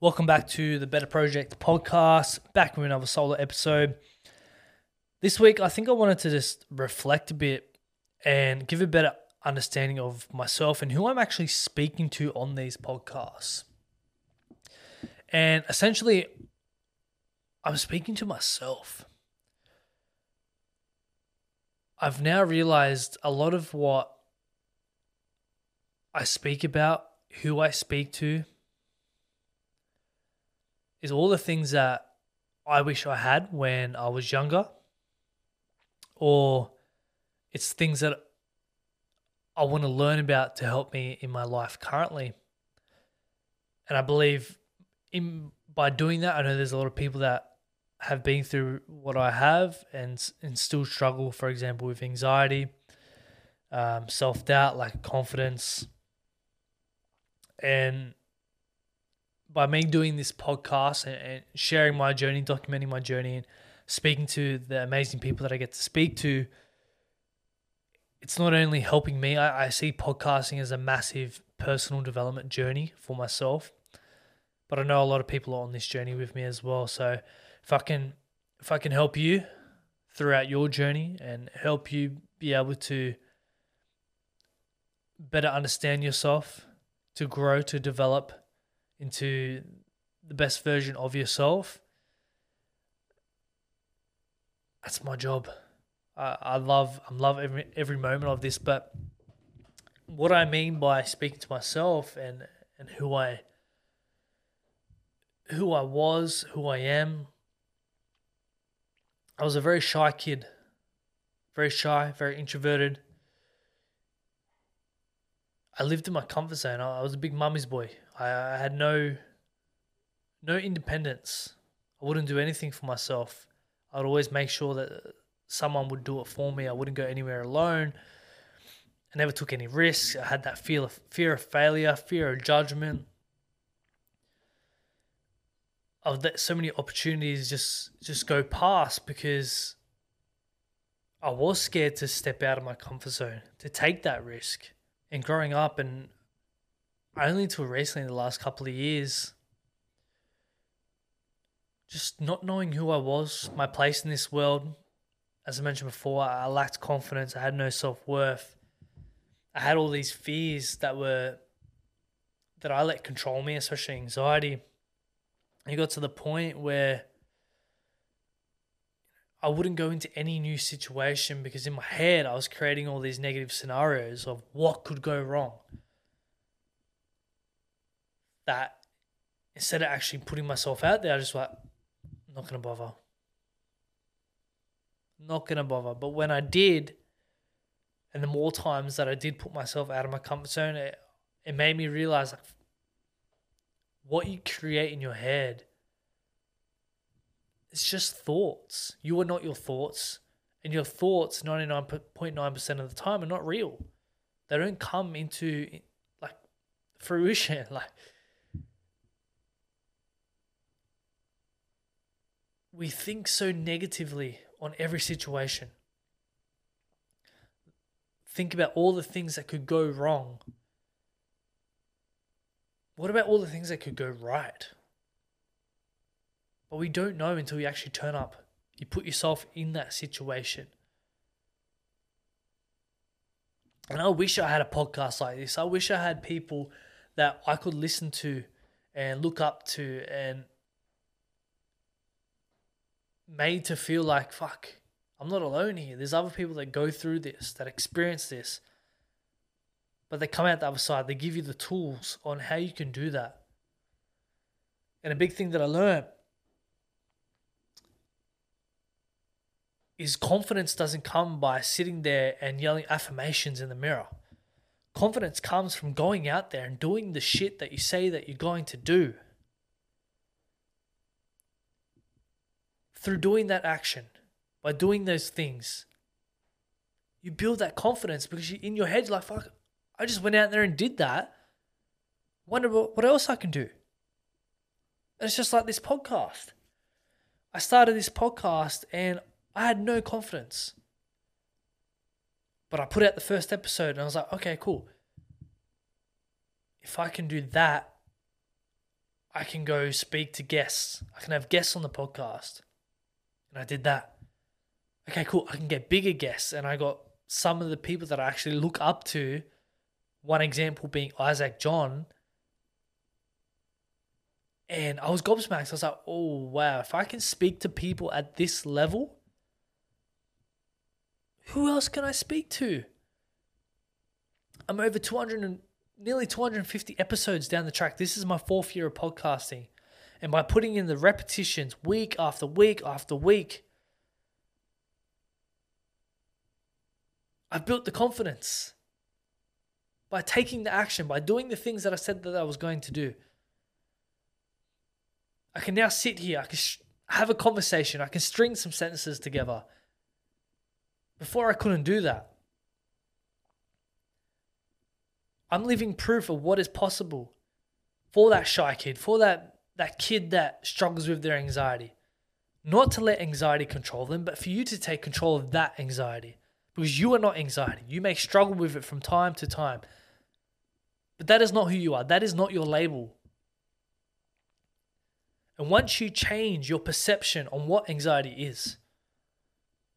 Welcome back to the Betar Project podcast, back with another solo episode. This week, I think I wanted to just reflect a bit and give a better understanding of myself and who I'm actually speaking to on these podcasts. And essentially, I'm speaking to myself. I've now realized a lot of what I speak about, who I speak to, is all the things that I wish I had when I was younger, or it's things that I want to learn about to help me in my life currently. And I believe in by doing that, I know there's a lot of people that have been through what I have and and still struggle, for example, with anxiety, um, self doubt, lack of confidence, and by me doing this podcast and, and sharing my journey, documenting my journey, and speaking to the amazing people that I get to speak to, it's not only helping me. I, I see podcasting as a massive personal development journey for myself, but I know a lot of people are on this journey with me as well. So if I can, if I can help you throughout your journey and help you be able to better understand yourself, to grow, to develop into the best version of yourself, that's my job. I, I love I love every every moment of this, but what I mean by speaking to myself and and who I who I was, who I am. I was a very shy kid. Very shy, very introverted. I lived in my comfort zone. I was a big mummy's boy. I, I had no no independence. I wouldn't do anything for myself. I'd always make sure that someone would do it for me. I wouldn't go anywhere alone. I never took any risks. I had that fear of fear of failure, fear of judgment. Of that, so many opportunities just just go past because I was scared to step out of my comfort zone, to take that risk. And growing up, and only until recently, the last couple of years, just not knowing who I was, my place in this world. As I mentioned before, I lacked confidence. I had no self worth. I had all these fears that were that I let control me, especially anxiety. It got to the point where I wouldn't go into any new situation because in my head I was creating all these negative scenarios of what could go wrong. That instead of actually putting myself out there, I just like, not gonna bother. Not gonna bother. But when I did, and the more times that I did put myself out of my comfort zone, it, it made me realize like what you create in your head it's just thoughts. You are not your thoughts. And your thoughts, 99.9% of the time, are not real. They don't come into like fruition. Like, we think so negatively on every situation. Think about all the things that could go wrong. What about all the things that could go right? But we don't know until you actually turn up. You put yourself in that situation. And I wish I had a podcast like this. I wish I had people that I could listen to and look up to and made to feel like, fuck, I'm not alone here. There's other people that go through this, that experience this. But they come out the other side. They give you the tools on how you can do that. And a big thing that I learned is confidence doesn't come by sitting there and yelling affirmations in the mirror. Confidence comes from going out there and doing the shit that you say that you're going to do. Through doing that action, by doing those things, you build that confidence because you, in your head, like, fuck, I just went out there and did that. Wonder what, what else I can do. And it's just like this podcast. I started this podcast and I had no confidence. But I put out the first episode and I was like, okay, cool. If I can do that, I can go speak to guests. I can have guests on the podcast. And I did that. Okay, cool. I can get bigger guests. And I got some of the people that I actually look up to. One example being Isaac John. And I was gobsmacked. I was like, oh, wow. If I can speak to people at this level, who else can I speak to? I'm over 200 and nearly 250 episodes down the track. This is my fourth year of podcasting. And by putting in the repetitions week after week after week, I've built the confidence by taking the action, by doing the things that I said that I was going to do. I can now sit here, I can sh- have a conversation, I can string some sentences together. Before I couldn't do that. I'm living proof of what is possible for that shy kid, for that, that kid that struggles with their anxiety. Not to let anxiety control them, but for you to take control of that anxiety. Because you are not anxiety. You may struggle with it from time to time. But that is not who you are. That is not your label. And once you change your perception on what anxiety is,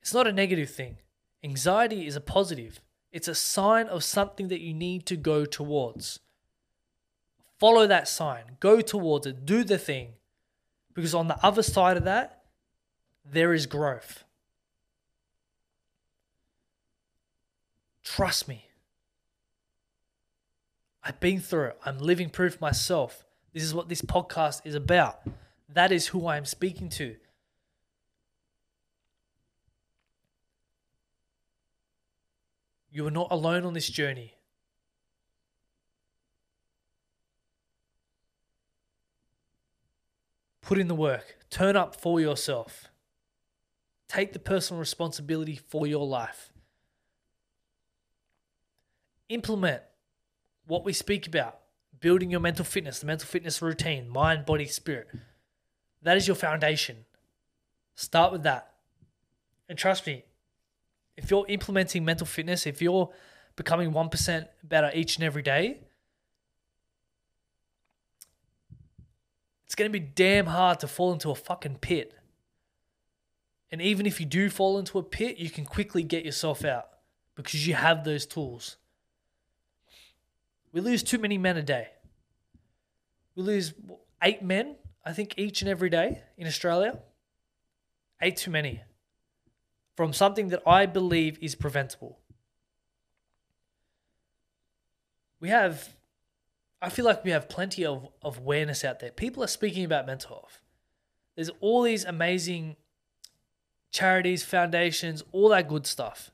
it's not a negative thing. Anxiety is a positive. It's a sign of something that you need to go towards. Follow that sign, go towards it, do the thing. Because on the other side of that, there is growth. Trust me. I've been through it. I'm living proof myself. This is what this podcast is about. That is who I am speaking to. You are not alone on this journey. Put in the work, turn up for yourself, take the personal responsibility for your life, implement what we speak about building your mental fitness, the mental fitness routine, mind, body, spirit. That is your foundation. Start with that. And trust me, if you're implementing mental fitness, if you're becoming 1% better each and every day, it's going to be damn hard to fall into a fucking pit. And even if you do fall into a pit, you can quickly get yourself out because you have those tools. We lose too many men a day. We lose eight men, I think, each and every day in Australia. Eight too many from something that I believe is preventable. We have, I feel like we have plenty of, of awareness out there. People are speaking about mental health. There's all these amazing charities, foundations, all that good stuff.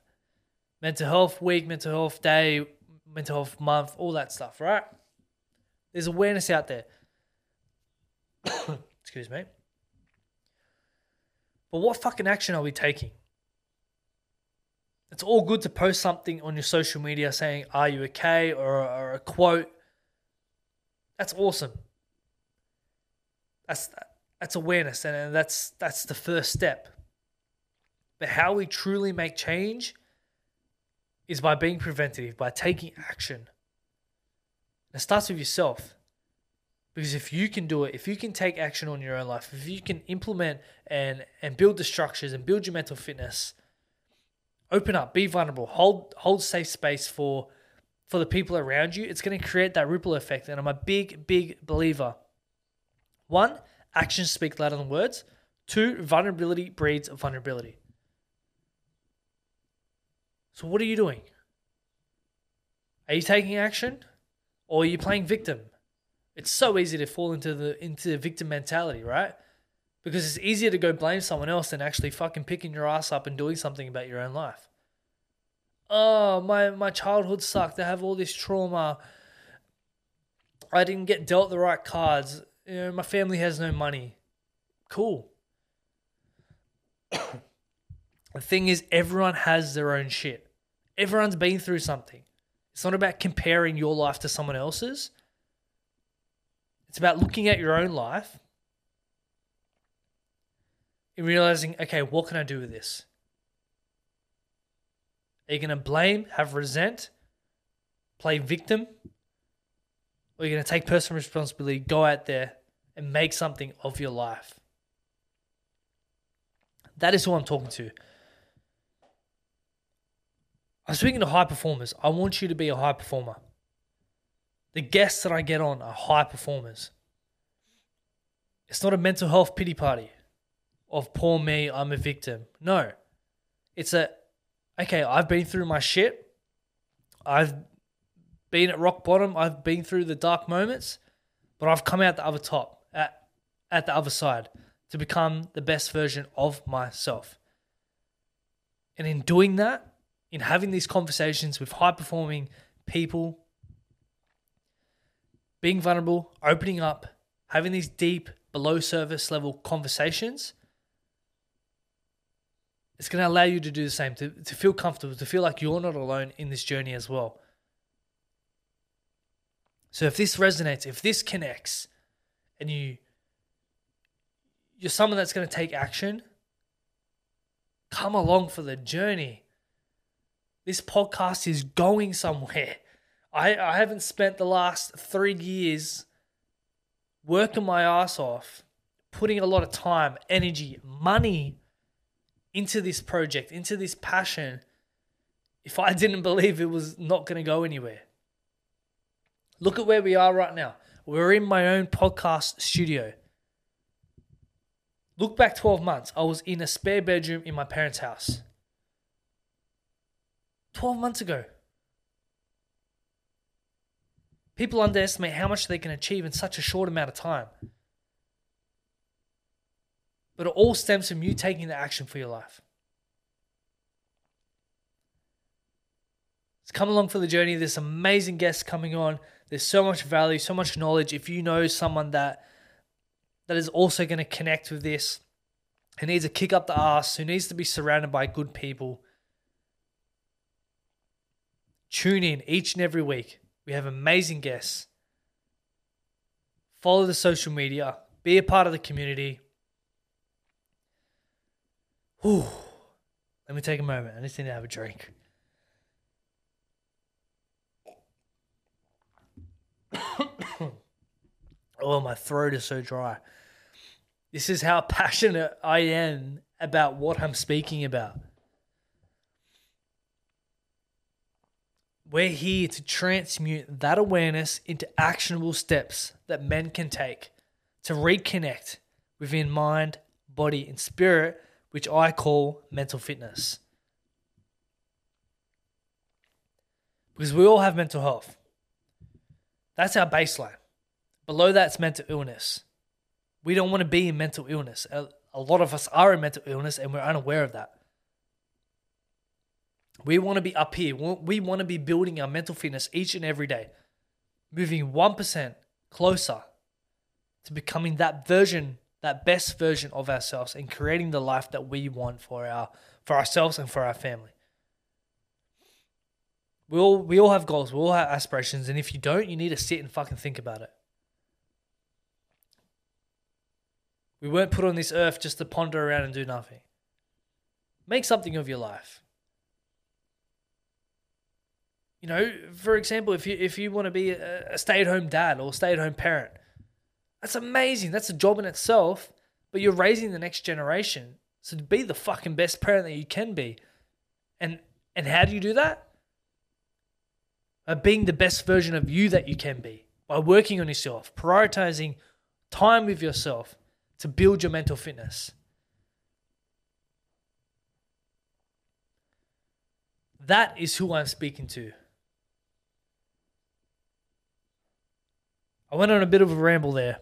Mental Health Week, Mental Health Day, Mental Health Month, all that stuff, right? There's awareness out there. Excuse me. But what fucking action are we taking? It's all good to post something on your social media saying, Are you okay? or, or a quote. That's awesome. That's that's awareness and that's that's the first step. But how we truly make change is by being preventative, by taking action. It starts with yourself. Because if you can do it, if you can take action on your own life, if you can implement and and build the structures and build your mental fitness, open up, be vulnerable, hold hold safe space for for the people around you. It's going to create that ripple effect, and I'm a big big believer. One, actions speak louder than words. Two, vulnerability breeds vulnerability. So what are you doing? Are you taking action, or are you playing victim? It's so easy to fall into the into the victim mentality, right? Because it's easier to go blame someone else than actually fucking picking your ass up and doing something about your own life. Oh, my, my childhood sucked. I have all this trauma. I didn't get dealt the right cards. You know, my family has no money. Cool. the thing is, everyone has their own shit. Everyone's been through something. It's not about comparing your life to someone else's. It's about looking at your own life in realizing, okay, what can I do with this? Are you going to blame, have resent, play victim? Or are you going to take personal responsibility, go out there and make something of your life. That is who I'm talking to. I'm speaking to high performers. I want you to be a high performer. The guests that I get on are high performers. It's not a mental health pity party of poor me, I'm a victim. No. It's a, okay, I've been through my shit. I've been at rock bottom. I've been through the dark moments, but I've come out the other top, at, at the other side to become the best version of myself. And in doing that, in having these conversations with high performing people, being vulnerable, opening up, having these deep, below surface level conversations, it's going to allow you to do the same, to, to feel comfortable, to feel like you're not alone in this journey as well. So if this resonates, if this connects, and you you're someone that's going to take action, come along for the journey. This podcast is going somewhere. I, I haven't spent the last three years working my ass off, putting a lot of time, energy, money into this project, into this passion, if I didn't believe it was not going to go anywhere. Look at where we are right now. We're in my own podcast studio. Look back 12 months. I was in a spare bedroom in my parents' house. 12 months ago. People underestimate how much they can achieve in such a short amount of time. But it all stems from you taking the action for your life. Let's come along for the journey. There's amazing guests coming on. There's so much value, so much knowledge. If you know someone that that is also going to connect with this, who needs a kick up the ass, who needs to be surrounded by good people, tune in each and every week. We have amazing guests. Follow the social media, be a part of the community. Whew. Let me take a moment. I just need to have a drink. oh, my throat is so dry. This is how passionate I am about what I'm speaking about. We're here to transmute that awareness into actionable steps that men can take to reconnect within mind, body, and spirit, which I call mental fitness. Because we all have mental health. That's our baseline. Below that's mental illness. We don't want to be in mental illness. A, a lot of us are in mental illness and we're unaware of that. We want to be up here. We want to be building our mental fitness each and every day, moving 1% closer to becoming that version, that best version of ourselves and creating the life that we want for our for ourselves and for our family. We all we all have goals, we all have aspirations, and if you don't, you need to sit and fucking think about it. We weren't put on this earth just to ponder around and do nothing. Make something of your life. You know, for example, if you if you want to be a, a stay-at-home dad or stay-at-home parent, that's amazing. That's a job in itself, but you're raising the next generation. So to be the fucking best parent that you can be. And and how do you do that? By being the best version of you that you can be. By working on yourself, prioritizing time with yourself to build your mental fitness. That is who I'm speaking to. I went on a bit of a ramble there.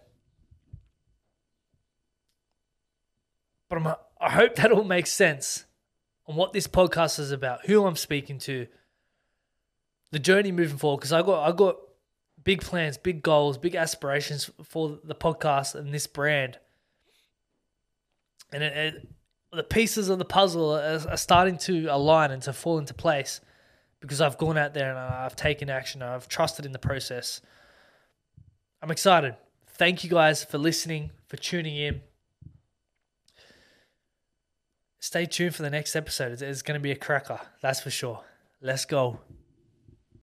But I'm, I hope that all makes sense on what this podcast is about, who I'm speaking to, the journey moving forward. Because I got I got big plans, big goals, big aspirations for the podcast and this brand. And it, it, the pieces of the puzzle are, are starting to align and to fall into place because I've gone out there and I've taken action. I've trusted in the process. I'm excited. Thank you guys for listening, for tuning in. Stay tuned for the next episode. It's, going to be a cracker, that's for sure. Let's go.